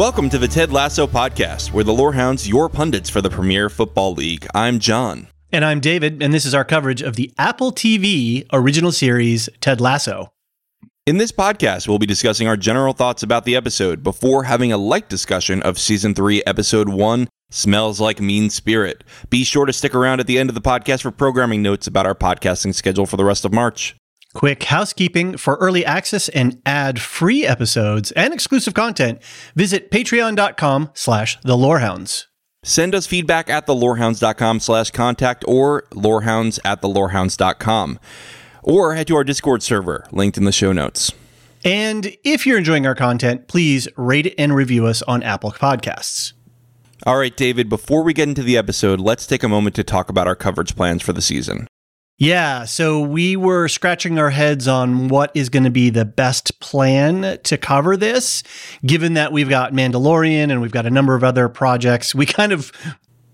Welcome to the Ted Lasso podcast, where the Lorehounds your pundits for the Premier Football League. I'm John. And I'm David, and this is our coverage of the Apple TV original series Ted Lasso. In this podcast, we'll be discussing our general thoughts about the episode before having a light discussion of Season 3, Episode 1, Smells Like Mean Spirit. Be sure to stick around at the end of the podcast for programming notes about our podcasting schedule for the rest of March. Quick housekeeping for early access and ad-free episodes and exclusive content. Visit patreon.com slash the lorehounds. Send us feedback at thelorehounds.com slash contact or lorehounds at thelorehounds.com. Or head to our Discord server, linked in the show notes. And if you're enjoying our content, please rate and review us on Apple Podcasts. All right, David, before we get into the episode, let's take a moment to talk about our coverage plans for the season. Yeah, so we were scratching our heads on what is going to be the best plan to cover this, given that we've got Mandalorian and we've got a number of other projects. We kind of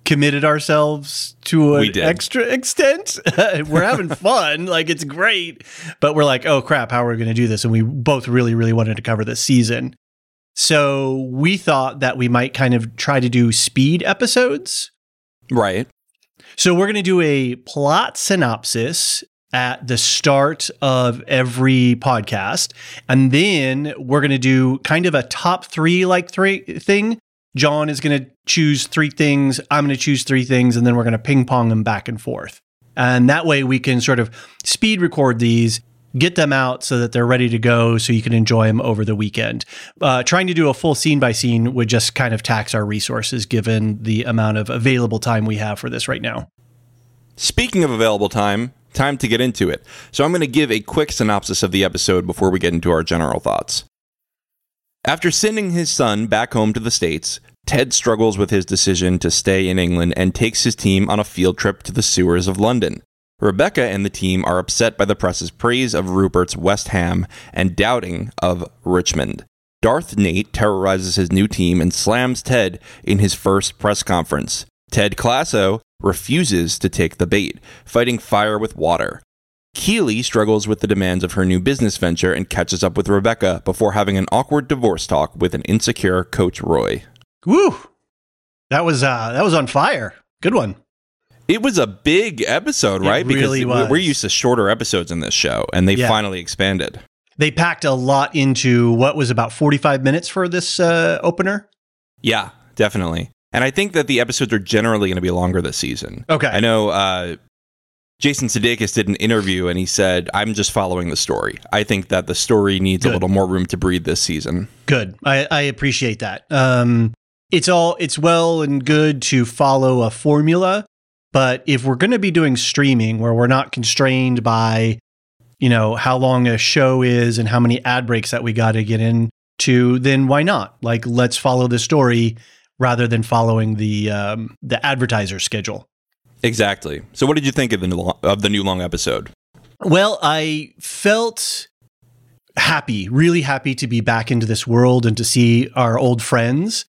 committed ourselves to an extra extent. we're having fun, like it's great, but we're like, oh crap, how are we going to do this? And we both really, really wanted to cover this season. So we thought that we might kind of try to do speed episodes. Right. So we're going to do a plot synopsis at the start of every podcast. And then we're going to do kind of a top three like three thing. John is going to choose three things. I'm going to choose three things. And then we're going to ping pong them back and forth. And that way we can sort of speed record these, get them out so that they're ready to go so you can enjoy them over the weekend. Uh, trying to do a full scene by scene would just kind of tax our resources given the amount of available time we have for this right now. Speaking of available time, time to get into it. So I'm going to give a quick synopsis of the episode before we get into our general thoughts. After sending his son back home to the States, Ted struggles with his decision to stay in England and takes his team on a field trip to the sewers of London. Rebecca and the team are upset by the press's praise of Rupert's West Ham and doubting of Richmond. Darth Nate terrorizes his new team and slams Ted in his first press conference. Ted Lasso refuses to take the bait, fighting fire with water. Keeley struggles with the demands of her new business venture and catches up with Rebecca before having an awkward divorce talk with an insecure Coach Roy. Woo! That was uh, that was on fire. Good one. It was a big episode, right? It really because was. we're used to shorter episodes in this show, and they Yeah. finally expanded. They packed a lot into what was about 45 minutes for this uh, opener. Yeah, definitely. And I think that the episodes are generally going to be longer this season. Okay. I know uh, Jason Sudeikis did an interview and he said, I'm just following the story. I think that the story needs a little more room to breathe this season. Good. I, I appreciate that. Um, it's all it's well and good to follow a formula, but if we're going to be doing streaming where we're not constrained by, you know, how long a show is and how many ad breaks that we got to get into, then why not? Like, let's follow the story rather than following the um, the advertiser schedule. Exactly. So, what did you think of the new, of the new long episode? Well, I felt happy, really happy to be back into this world and to see our old friends.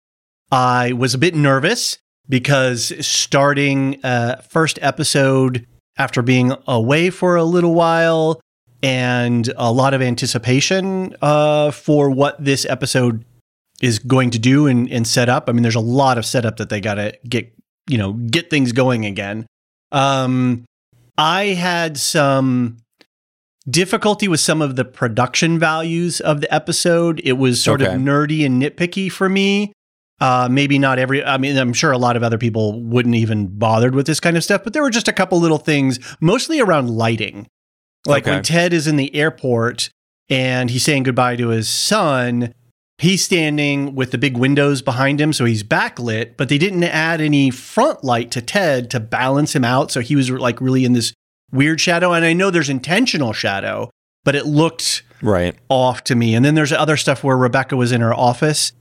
I was a bit nervous because starting uh, first episode after being away for a little while and a lot of anticipation uh, for what this episode is going to do and, and set up. I mean, there's a lot of setup that they got to get, you know, get things going again. Um, I had some difficulty with some of the production values of the episode. It was sort Okay. of nerdy and nitpicky for me. Uh, maybe not every, I mean, I'm sure a lot of other people wouldn't even bothered with this kind of stuff, but there were just a couple little things, mostly around lighting. Like Okay. when Ted is in the airport and he's saying goodbye to his son, he's standing with the big windows behind him, so he's backlit, but they didn't add any front light to Ted to balance him out. So he was like really in this weird shadow. And I know there's intentional shadow, but it looked Right. off to me. And then there's other stuff where Rebecca was in her office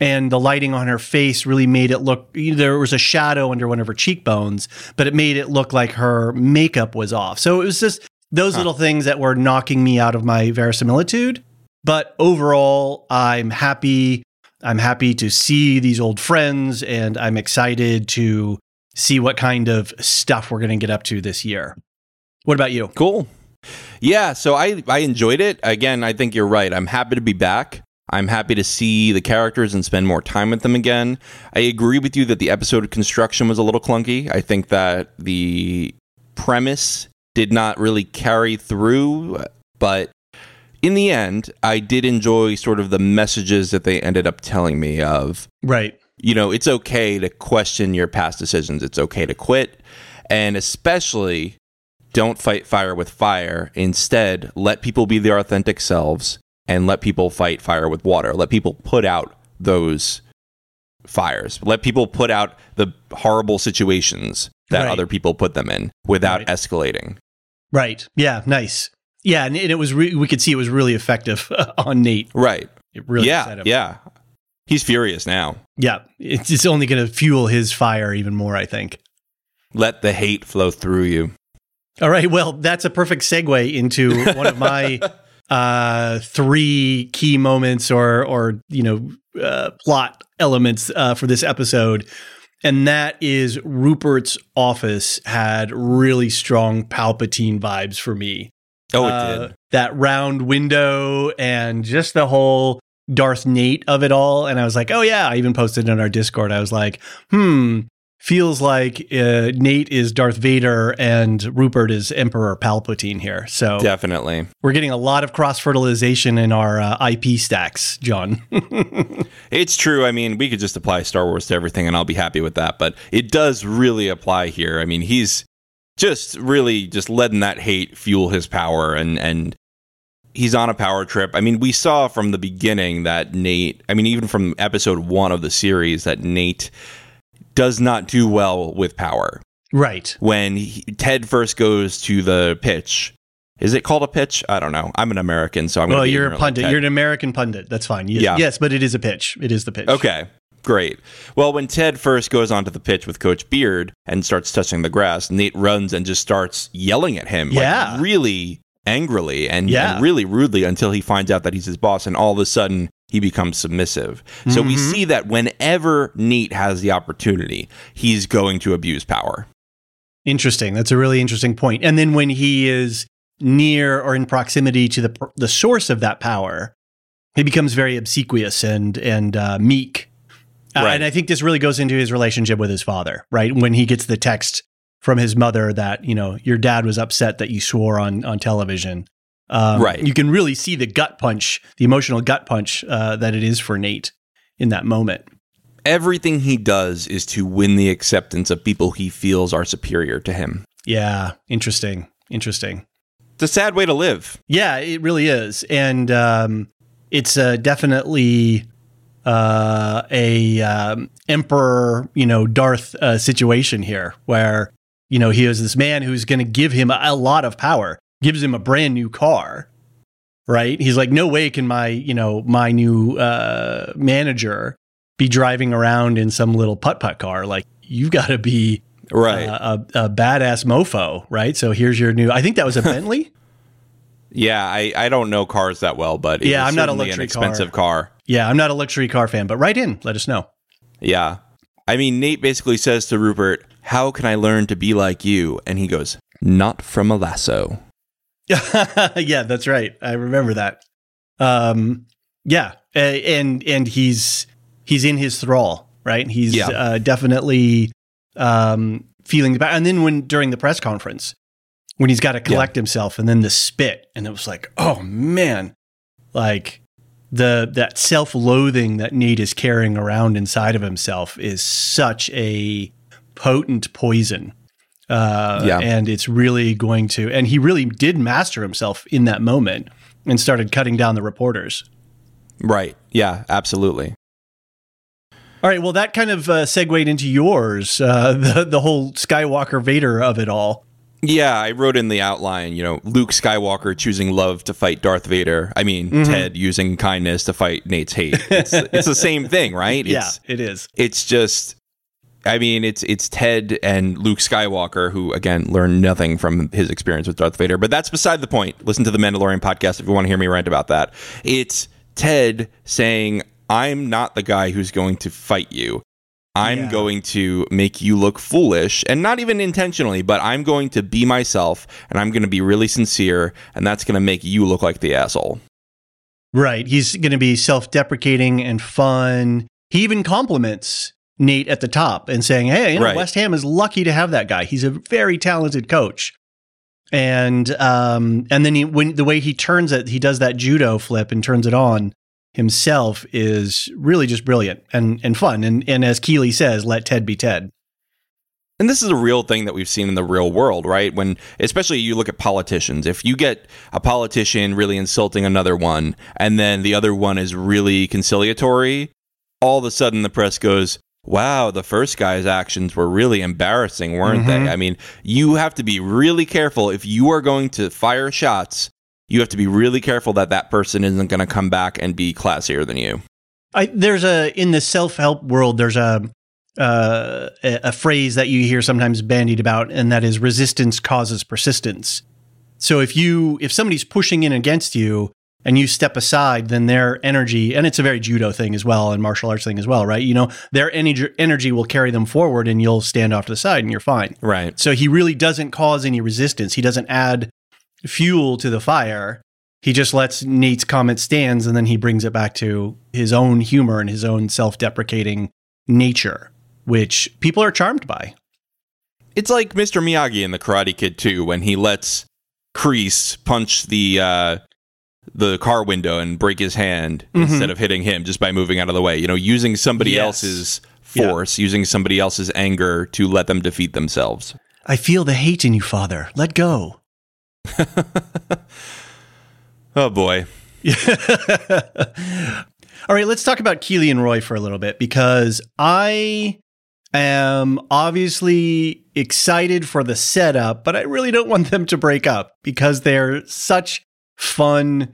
and the lighting on her face really made it look there was a shadow under one of her cheekbones, but it made it look like her makeup was off. So it was just those little things that were knocking me out of my verisimilitude. But overall, I'm happy. I'm happy to see these old friends and I'm excited to see what kind of stuff we're going to get up to this year. What about you? Cool. Yeah, so I I enjoyed it. Again, I think you're right. I'm happy to be back. I'm happy to see the characters and spend more time with them again. I agree with you that the episode of construction was a little clunky. I think that the premise did not really carry through, but in the end, I did enjoy sort of the messages that they ended up telling me of Right. you know, it's okay to question your past decisions. It's okay to quit. And especially don't fight fire with fire. Instead, let people be their authentic selves and let people fight fire with water. Let people put out those fires. Let people put out the horrible situations that Right. other people put them in without Right. escalating. Right. Yeah. Nice. Yeah, and, and it was re- we could see it was really effective on Nate. Right. It really set yeah. him. Yeah. He's furious now. yeah. It's, it's only going to fuel his fire even more. I think. Let the hate flow through you. All right. Well, that's a perfect segue into one of my uh, three key moments or or you know uh, plot elements uh, for this episode, and that is Rupert's office had really strong Palpatine vibes for me. Oh, it Uh, did. That round window and just the whole Darth Nate of it all. And I was like, oh, yeah. I even posted in our Discord. I was like, hmm, feels like uh, Nate is Darth Vader and Rupert is Emperor Palpatine here. So Definitely. we're getting a lot of cross fertilization in our uh, IP stacks, John. It's true. I mean, we could just apply Star Wars to everything and I'll be happy with that. But it does really apply here. I mean, he's just really just letting that hate fuel his power and, and he's on a power trip. I mean, we saw from the beginning that Nate, I mean, even from episode one of the series, that Nate does not do well with power. right. When he, Ted first goes to the pitch, is it called a pitch? I don't know. I'm an American, so I'm Well, be you're a ignorant like pundit. You're an American pundit. That's fine. Yes, Yeah. yes, but it is a pitch. It is the pitch. Okay, great. Well, when Ted first goes onto the pitch with Coach Beard and starts touching the grass, Nate runs and just starts yelling at him, Yeah. like really angrily and, Yeah. and really rudely until he finds out that he's his boss, and all of a sudden he becomes submissive. So we Mhm. see that whenever Nate has the opportunity, he's going to abuse power. Interesting. That's a really interesting point. And then when he is near or in proximity to the the source of that power, he becomes very obsequious and and uh, meek. Uh, Right. and I think this really goes into his relationship with his father, right? When he gets the text from his mother that you know your dad was upset that you swore on on television. Um, Right. You can really see the gut punch, the emotional gut punch uh, that it is for Nate in that moment. Everything he does is to win the acceptance of people he feels are superior to him. Yeah. Interesting. Interesting. It's a sad way to live. Yeah, it really is, and um, it's uh, definitely uh, a um, emperor, you know, Darth uh, situation here, where you know he is this man who's going to give him a, lot of power, gives him a brand new car, right? He's like, no way can my you know my new uh, manager be driving around in some little putt putt car. Like you've got to be Right. uh, a, a badass mofo, right? So here's your new. I think that was a Bentley. Yeah, I, I don't know cars that well, but Yeah, I'm not a luxury expensive car. Yeah, I'm not a luxury car fan, but write in, let us know. Yeah. I mean, Nate basically says to Rupert, How can I learn to be like you? And he goes, Not from a lasso. yeah, that's right. I remember that. Um, Yeah, and and he's he's in his thrall, right? He's Yeah. uh, definitely um, feeling the bad. And then when during the press conference, when he's got to collect himself, and then the spit, and it was like, oh man, like the that self-loathing that Nate is carrying around inside of himself is such a potent poison. Uh, Yeah. and it's really going to, and he really did master himself in that moment and started cutting down the reporters. Right. Yeah, absolutely. All right. Well, that kind of uh, segued into yours, uh, the the whole Skywalker Vader of it all. Yeah, I wrote in the outline, you know, Luke Skywalker choosing love to fight Darth Vader. I mean, Mm-hmm. Ted using kindness to fight Nate's hate. It's, it's the same thing, right? yeah, it is. it's just I mean, it's it's Ted and Luke Skywalker who again learned nothing from his experience with Darth Vader, but that's beside the point. Listen to the Mandalorian podcast if you want to hear me rant about that. It's Ted saying, "I'm not the guy who's going to fight you. I'm Yeah. going to make you look foolish, and not even intentionally, but I'm going to be myself, and I'm going to be really sincere, and that's going to make you look like the asshole." Right. He's going to be self-deprecating and fun. He even compliments Nate at the top and saying, "Hey, you know, Right. West Ham is lucky to have that guy. He's a very talented coach." And um, and then he, when the way he turns it, he does that judo flip and turns it on himself is really just brilliant and and fun. And and as Keeley says, let Ted be Ted. And this is a real thing that we've seen in the real world, right? When, especially you look at politicians, if you get a politician really insulting another one and then the other one is really conciliatory, all of a sudden the press goes, wow, the first guy's actions were really embarrassing, weren't Mhm. they? I mean, you have to be really careful. If you are going to fire shots, you have to be really careful that that person isn't going to come back and be classier than you. I, there's a in the self help world. There's a uh, a phrase that you hear sometimes bandied about, and that is resistance causes persistence. So if you if somebody's pushing in against you and you step aside, then their energy, and it's a very judo thing as well, and martial arts thing as well, right? You know, their energy energy will carry them forward, and you'll stand off to the side, and you're fine. Right. So he really doesn't cause any resistance. He doesn't add fuel to the fire. He just lets Nate's comment stands and then he brings it back to his own humor and his own self-deprecating nature, which people are charmed by. It's like Mr. Miyagi in the Karate Kid 2 when he lets Kreese punch the uh, the car window and break his hand Mhm. instead of hitting him just by moving out of the way. You know, using somebody Yes. else's Yeah. force, using somebody else's anger to let them defeat themselves. I feel the hate in you, father. Let go. Oh boy. All right, let's talk about Keeley and Roy for a little bit because I am obviously excited for the setup, but I really don't want them to break up because they're such fun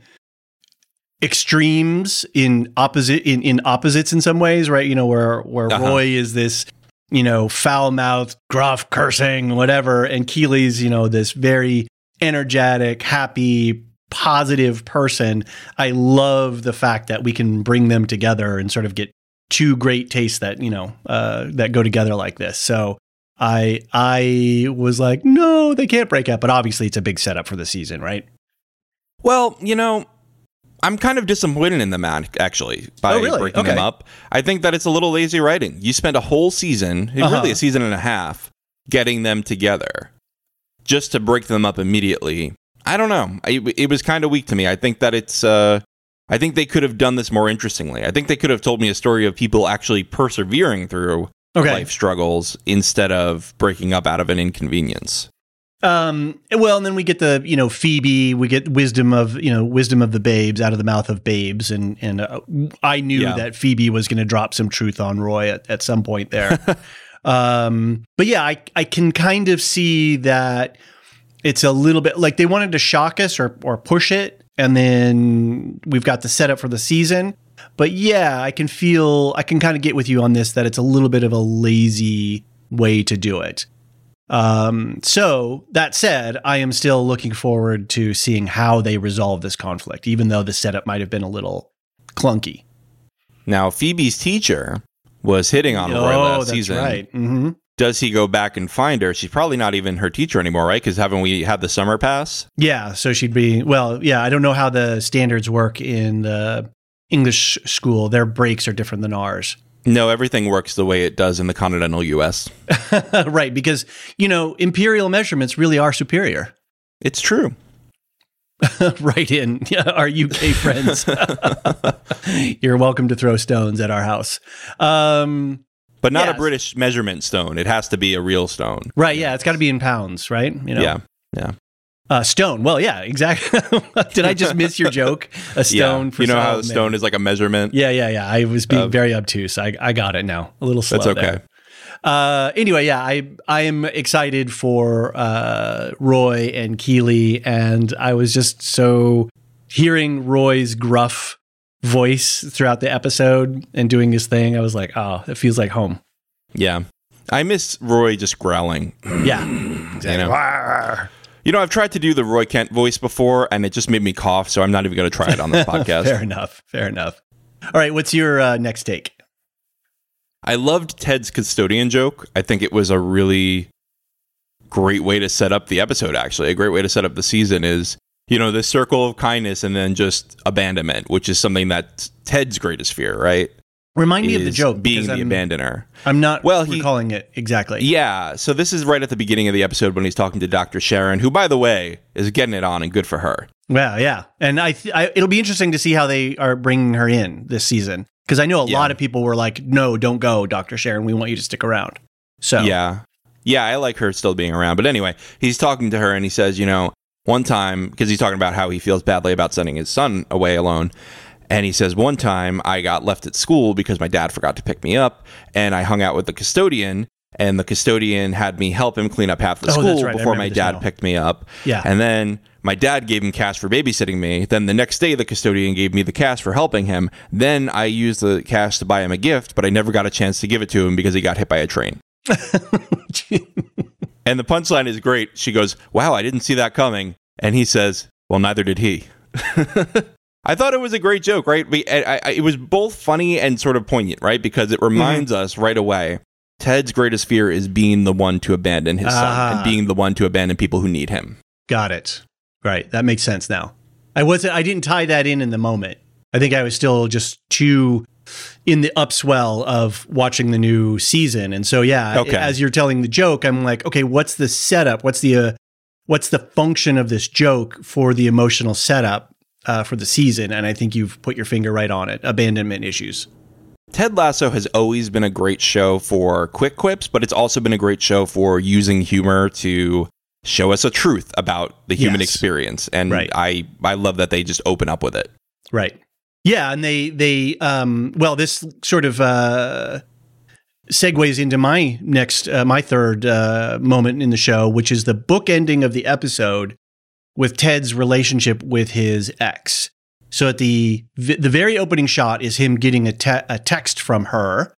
extremes in opposite in, in opposites in some ways, right? You know, where where Uh-huh. Roy is this, you know, foul mouthed, gruff, cursing, whatever, and Keeley's, you know, this very energetic, happy, positive person. I love the fact that we can bring them together and sort of get two great tastes that, you know, uh, that go together like this. So I I was like, no, they can't break up, but obviously it's a big setup for the season, right? Well, you know, I'm kind of disappointed in them ac- actually by Oh, really? breaking them Okay. up. I think that it's a little lazy writing. You spent a whole season, Uh-huh. really a season and a half, getting them together just to break them up immediately. I don't know. I, it was kind of weak to me. I think that it's. Uh, I think they could have done this more interestingly. I think they could have told me a story of people actually persevering through Okay. life struggles instead of breaking up out of an inconvenience. Um, well, and then we get the, you know, Phoebe, we get wisdom of, you know, wisdom of the babes out of the mouth of babes. And, and uh, I knew Yeah. that Phoebe was going to drop some truth on Roy at, at some point there. um, but yeah, I, I can kind of see that it's a little bit like they wanted to shock us or, or push it. And then we've got the setup for the season. But yeah, I can feel, I can kind of get with you on this that it's a little bit of a lazy way to do it. Um, so that said, I am still looking forward to seeing how they resolve this conflict, even though the setup might have been a little clunky. Now, Phoebe's teacher was hitting on Roy oh, last that's season. right. hmm does he go back and find her? She's probably not even her teacher anymore, right? Because haven't we had the summer pass? Yeah, so she'd be well. Yeah, I don't know how the standards work in the English school, their breaks are different than ours. No, everything works the way it does in the continental US. right, because, you know, imperial measurements really are superior. It's true. right in our UK friends. You're welcome to throw stones at our house. Um, but not yes. a British measurement stone. It has to be a real stone. Right, yeah, it's got to be in pounds, right? You know. Yeah. Yeah. Uh, stone. Well, yeah, exactly. Did I just miss your joke? A stone yeah. for you know how stone is like a measurement. Yeah, yeah, yeah. I was being very obtuse. I, I got it now. A little slow. That's okay. There. Uh, anyway, yeah, I I am excited for uh, Roy and Keeley, and I was just so hearing Roy's gruff voice throughout the episode and doing his thing. I was like, oh, it feels like home. Yeah, I miss Roy just growling. Yeah, exactly. You know? You know, I've tried to do the Roy Kent voice before, and it just made me cough. So I'm not even going to try it on this podcast. fair enough. Fair enough. All right, what's your uh, next take? I loved Ted's custodian joke. I think it was a really great way to set up the episode, actually. A great way to set up the season is, you know, this circle of kindness and then just abandonment, which is something that's Ted's greatest fear, right? Remind me of the joke. Being the I'm, abandoner. I'm not well, recalling it exactly. Yeah. So this is right at the beginning of the episode when he's talking to Dr. Sharon, who, by the way, is getting it on and good for her. Well, yeah. And I, th- I it'll be interesting to see how they are bringing her in this season. Because I know a Yeah. lot of people were like, no, don't go, Dr. Sharon. We want you to stick around. So, Yeah. Yeah, I like her still being around. But anyway, he's talking to her and he says, you know, one time, because he's talking about how he feels badly about sending his son away alone. And he says, one time I got left at school because my dad forgot to pick me up. And I hung out with the custodian. And the custodian had me help him clean up half the Oh, school right. Before my dad picked me up. Yeah. And then my dad gave him cash for babysitting me. Then the next day, the custodian gave me the cash for helping him. Then I used the cash to buy him a gift, but I never got a chance to give it to him because he got hit by a train. And the punchline is great. She goes, Wow, I didn't see that coming. And he says, Well, neither did he. I thought it was a great joke, right? I- I- It was both funny and sort of poignant, right? Because it reminds us right away Ted's greatest fear is being the one to abandon his son Ah. and being the one to abandon people who need him. got it. Right. That makes sense now. I wasn't, I didn't tie that in in the moment. I think I was still just too in the upswell of watching the new season. And so, yeah, Okay. as you're telling the joke, I'm like, okay, what's the setup? What's the, uh, what's the function of this joke for the emotional setup uh, for the season? And I think you've put your finger right on it. Abandonment issues. Ted Lasso has always been a great show for quick quips, but it's also been a great show for using humor to show us a truth about the human Yes. experience. And Right. I, I love that they just open up with it. Right. Yeah, and they they um well this sort of uh segues into my next uh, my third uh moment in the show which is the book ending of the episode with Ted's relationship with his ex. So at the the very opening shot is him getting a, te- a text from her.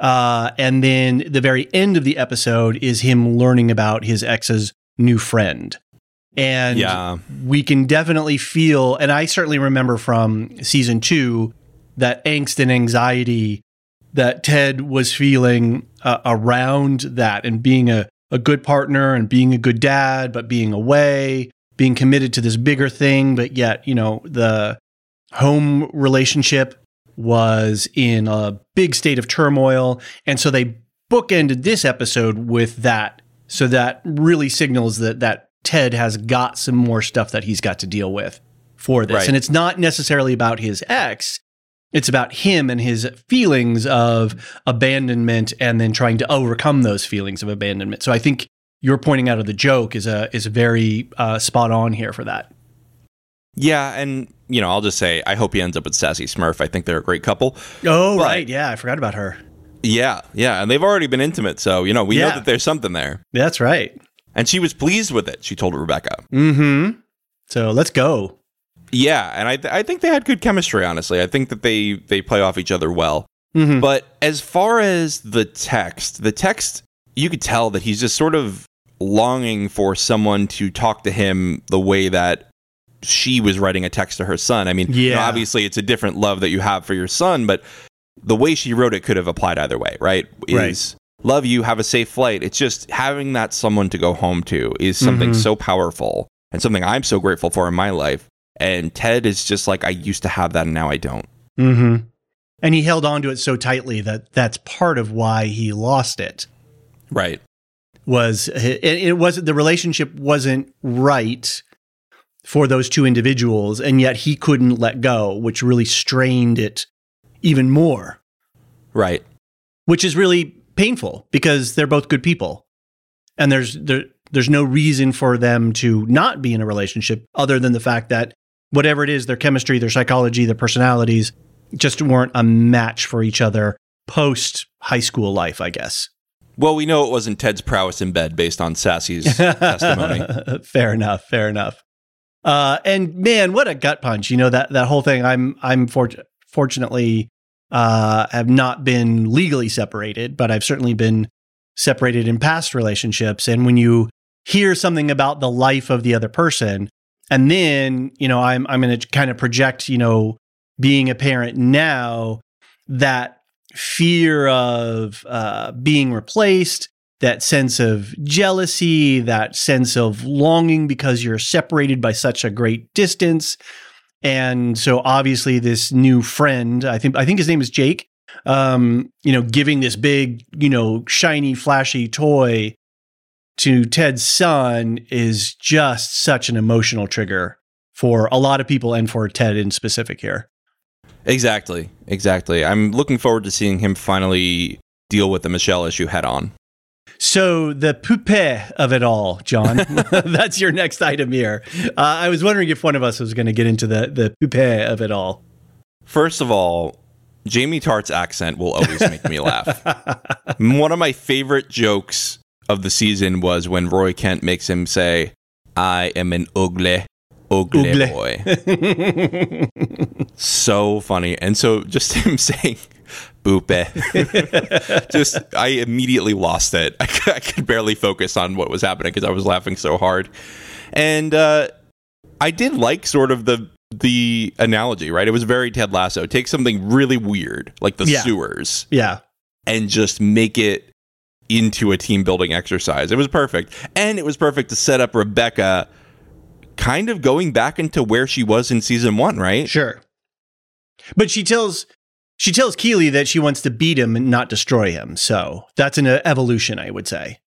Uh, and then the very end of the episode is him learning about his ex's new friend. And Yeah. we can definitely feel, and I certainly remember from season two, that angst and anxiety that Ted was feeling uh, around that and being a, a good partner and being a good dad, but being away, being committed to this bigger thing, but yet, you know, the home relationship was in a big state of turmoil. And so they bookended this episode with that. So that really signals that that Ted has got some more stuff that he's got to deal with for this. Right. And it's not necessarily about his ex. It's about him and his feelings of abandonment and then trying to overcome those feelings of abandonment. So I think you're pointing out of the joke is a is very uh, spot on here for that. Yeah, and you know, I'll just say I hope he ends up with Sassy Smurf. I think they're a great couple. Oh, But- right. Yeah, I forgot about her. Yeah, yeah, and they've already been intimate, so you know we know that there's something there. That's right. And she was pleased with it. She told Rebecca. Mm-hmm. So let's go. Yeah, and I th- I think they had good chemistry. Honestly, I think that they they play off each other well. Mhm. But as far as the text, the text you could tell that he's just sort of longing for someone to talk to him the way that she was writing a text to her son. I mean, you know, Yeah. obviously it's a different love that you have for your son, but the way she wrote it could have applied either way, right? Right. Is love you, have a safe flight. It's just having that someone to go home to is something Mhm. so powerful and something I'm so grateful for in my life. And Ted is just like I used to have that and now I don't. Mm-hmm. And he held on to it so tightly that that's part of why he lost it. Right. Was it, it wasn't the relationship wasn't right for those two individuals, and yet he couldn't let go, which really strained it even more. Right. Which is really painful because they're both good people. And there's there, there's no reason for them to not be in a relationship other than the fact that whatever it is, their chemistry, their psychology, their personalities just weren't a match for each other post high school life, I guess. Well, we know it wasn't Ted's prowess in bed based on Sassy's testimony. fair enough. Fair enough. Uh, and man, what a gut punch! You know that that whole thing. I'm I'm for, fortunately uh, have not been legally separated, but I've certainly been separated in past relationships. And when you hear something about the life of the other person, and then you know I'm I'm going to kind of project you know being a parent now that fear of uh, being replaced that sense of jealousy, that sense of longing because you're separated by such a great distance. And so obviously this new friend, I think I think his name is Jake, um, you know, giving this big, you know, shiny, flashy toy to Ted's son is just such an emotional trigger for a lot of people and for Ted in specific here. Exactly. Exactly. I'm looking forward to seeing him finally deal with the Michelle issue head on. So the poupée of it all, John. That's your next item here. Uh, I was wondering if one of us was going to get into the the poupée of it all. First of all, Jamie Tart's accent will always make me laugh. one of my favorite jokes of the season was when Roy Kent makes him say, "I am an ugly." Ugly, ugly. boy. so funny. And so just him saying, Boope. Just, I immediately lost it. I, I, could barely focus on what was happening because I was laughing so hard. And uh, I did like sort of the the analogy, right? It was very Ted Lasso. Take something really weird, like the yeah. sewers, yeah, and just make it into a team building exercise. It was perfect, and it was perfect to set up Rebecca, kind of going back into where she was in season one, right? Sure. But she tells she tells Keeley that she wants to beat him and not destroy him. So that's an evolution, I would say.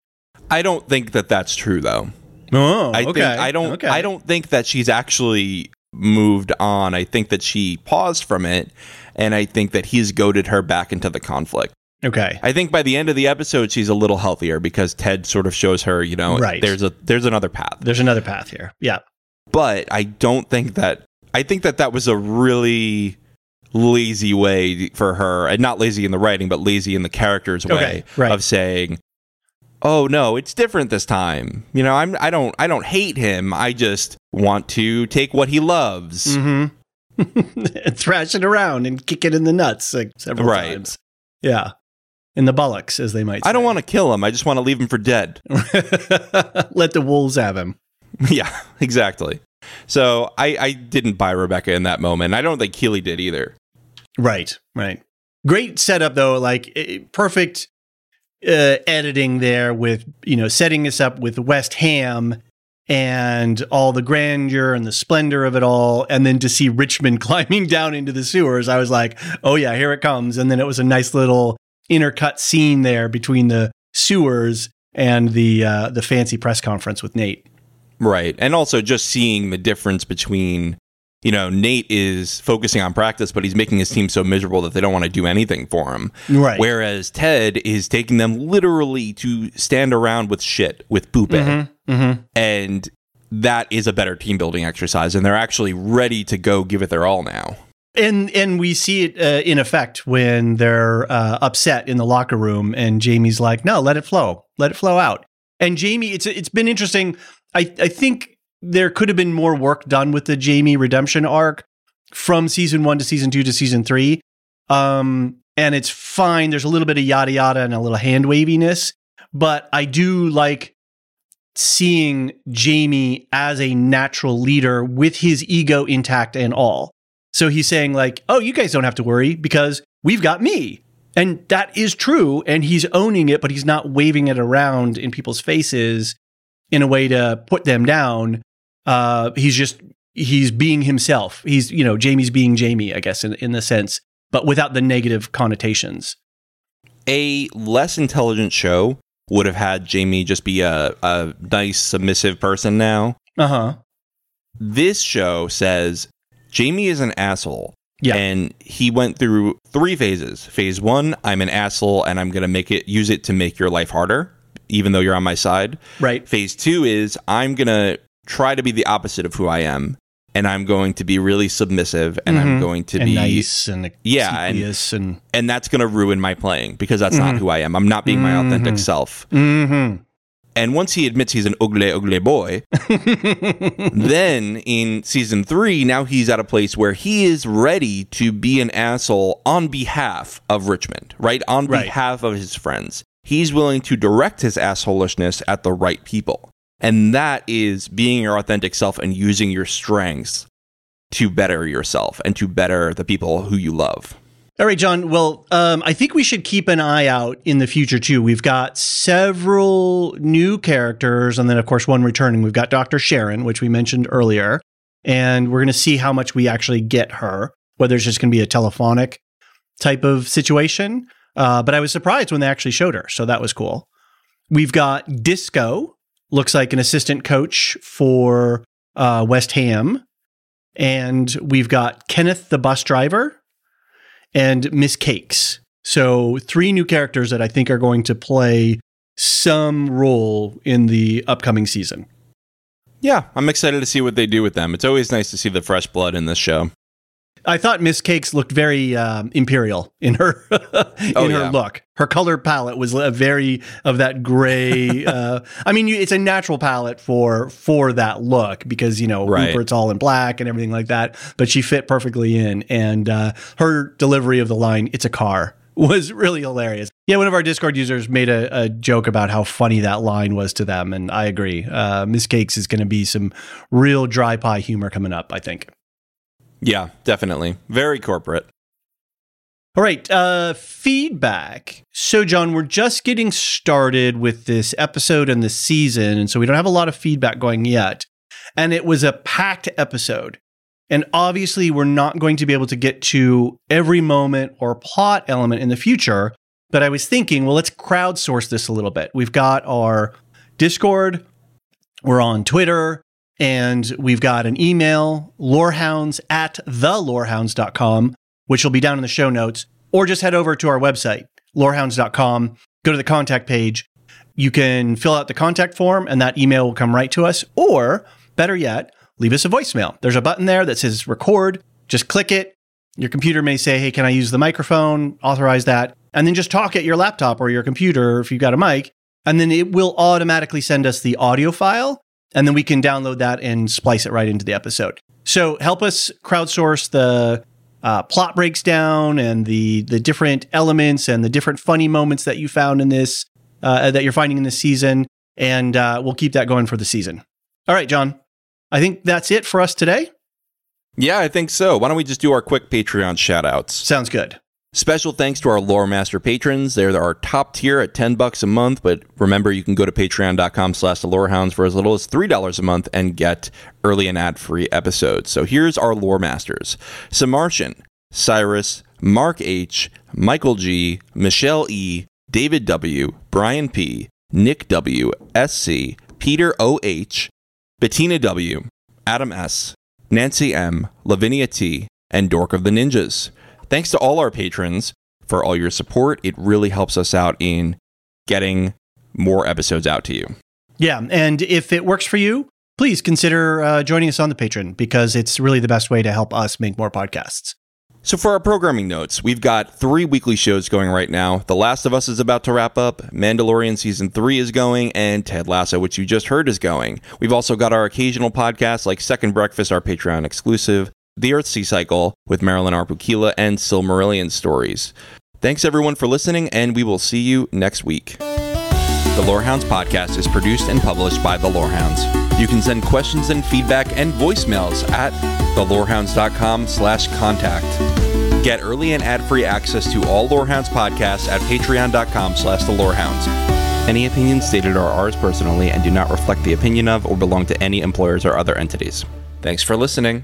I don't think that that's true, though. Oh, I okay. Think, I don't. Okay. I don't think that she's actually moved on. I think that she paused from it, and I think that he's goaded her back into the conflict. Okay. I think by the end of the episode, she's a little healthier because Ted sort of shows her, you know, right. there's a there's another path. There's another path here. Yeah. But I don't think that. I think that that was a really lazy way for her, and not lazy in the writing, but lazy in the character's way okay, right. of saying, "Oh no, it's different this time." You know, I'm I don't I don't hate him. I just want to take what he loves, mm-hmm. and thrash it around and kick it in the nuts like several right. times. Yeah. In the bullocks, as they might say. I don't want to kill him. I just want to leave him for dead. Let the wolves have him. Yeah, exactly. So I, I didn't buy Rebecca in that moment. I don't think Keeley did either. Right, right. Great setup though, like perfect uh, editing there with you know setting us up with West Ham and all the grandeur and the splendor of it all, and then to see Richmond climbing down into the sewers, I was like, oh yeah, here it comes. And then it was a nice little intercut scene there between the sewers and the uh, the fancy press conference with Nate. Right. And also just seeing the difference between, you know, Nate is focusing on practice, but he's making his team so miserable that they don't want to do anything for him. Right. Whereas Ted is taking them literally to stand around with shit with Boope. Mm-hmm. Mm-hmm. And that is a better team building exercise. And they're actually ready to go give it their all now. And and we see it uh, in effect when they're uh, upset in the locker room, and Jamie's like, "No, let it flow, let it flow out." And Jamie, it's it's been interesting. I, I think there could have been more work done with the Jamie redemption arc from season one to season two to season three. Um, and it's fine. There's a little bit of yada yada and a little hand waviness, but I do like seeing Jamie as a natural leader with his ego intact and all. So he's saying, like, oh, you guys don't have to worry because we've got me. And that is true. And he's owning it, but he's not waving it around in people's faces in a way to put them down. Uh, he's just he's being himself. He's, you know, Jamie's being Jamie, I guess, in, in the sense, but without the negative connotations. A less intelligent show would have had Jamie just be a, a nice, submissive person now. Uh huh. This show says Jamie is an asshole. Yeah. And he went through three phases. Phase one, I'm an asshole and I'm going to make it, use it to make your life harder, even though you're on my side. Right. Phase two is I'm going to try to be the opposite of who I am. And I'm going to be really submissive and I'm Mhm. going to and be nice and Yeah, and- and, and that's going to ruin my playing because that's not who I am. I'm not being my authentic Mhm. self. Mhm. And once he admits he's an ugly, ugly boy, then in season three, now he's at a place where he is ready to be an asshole on behalf of Richmond, right? On Right. behalf of his friends. He's willing to direct his assholishness at the right people. And that is being your authentic self and using your strengths to better yourself and to better the people who you love. All right, John. Well, um, I think we should keep an eye out in the future too. We've got several new characters, and then of course one returning. We've got Doctor Sharon, which we mentioned earlier, and we're going to see how much we actually get her. Whether it's just going to be a telephonic type of situation, uh, but I was surprised when they actually showed her, so that was cool. We've got Disco, looks like an assistant coach for uh, West Ham, and we've got Kenneth the bus driver and Miss Cakes. So, three new characters that I think are going to play some role in the upcoming season. Yeah, I'm excited to see what they do with them. It's always nice to see the fresh blood in this show. I thought Miss Cakes looked very um, imperial in her in Oh, her yeah. look. Her color palette was a very of that gray. uh, I mean, you, it's a natural palette for for that look because you know Right. Rupert's all in black and everything like that. But she fit perfectly in, and uh, her delivery of the line "It's a car" was really hilarious. Yeah, one of our Discord users made a, a joke about how funny that line was to them, and I agree. Uh, Miss Cakes is going to be some real dry pie humor coming up. I think. Yeah, definitely. Very corporate. All right, uh, feedback. So, John, we're just getting started with this episode and this season, and so we don't have a lot of feedback going yet. And it was a packed episode. And obviously, we're not going to be able to get to every moment or plot element in the future. But I was thinking, well, let's crowdsource this a little bit. We've got our Discord, we're on Twitter, and we've got an email, lorehounds at thelorehounds.com which will be down in the show notes, or just head over to our website, lorehounds.com, go to the contact page. You can fill out the contact form, and that email will come right to us. Or better yet, leave us a voicemail. There's a button there that says record. Just click it. Your computer may say, Hey, can I use the microphone? Authorize that. And then just talk at your laptop or your computer if you've got a mic. And then it will automatically send us the audio file. And then we can download that and splice it right into the episode. So help us crowdsource the uh, plot breaks down and the the different elements and the different funny moments that you found in this uh, that you're finding in this season, and uh, we'll keep that going for the season. All right, John. I think that's it for us today. Yeah, I think so. Why don't we just do our quick Patreon shout outs? Sounds good. Special thanks to our Lore Master patrons. They're our top tier at 10 bucks a month, but remember you can go to patreon.com slash the lorehounds for as little as $3 a month and get early and ad-free episodes. So here's our Lore Masters. Samartian, Cyrus, Mark H, Michael G, Michelle E, David W, Brian P, Nick W, SC, Peter OH, Bettina W, Adam S, Nancy M, Lavinia T, and Dork of the Ninjas. Thanks to all our patrons for all your support. It really helps us out in getting more episodes out to you. Yeah, and if it works for you, please consider uh, joining us on the Patreon because it's really the best way to help us make more podcasts. So, for our programming notes, we've got three weekly shows going right now. The Last of Us is about to wrap up, Mandalorian Season 3 is going, and Ted Lasso, which you just heard, is going. We've also got our occasional podcasts like Second Breakfast, our Patreon exclusive, The Earthsea Cycle with Marilyn Arpukila, and Silmarillion Stories. Thanks everyone for listening, and we will see you next week. The Lorehounds podcast is produced and published by The Lorehounds. You can send questions and feedback and voicemails at thelorehounds.com slash contact. Get early and ad-free access to all Lorehounds podcasts at patreon.com slash thelorehounds. Any opinions stated are ours personally and do not reflect the opinion of or belong to any employers or other entities. Thanks for listening.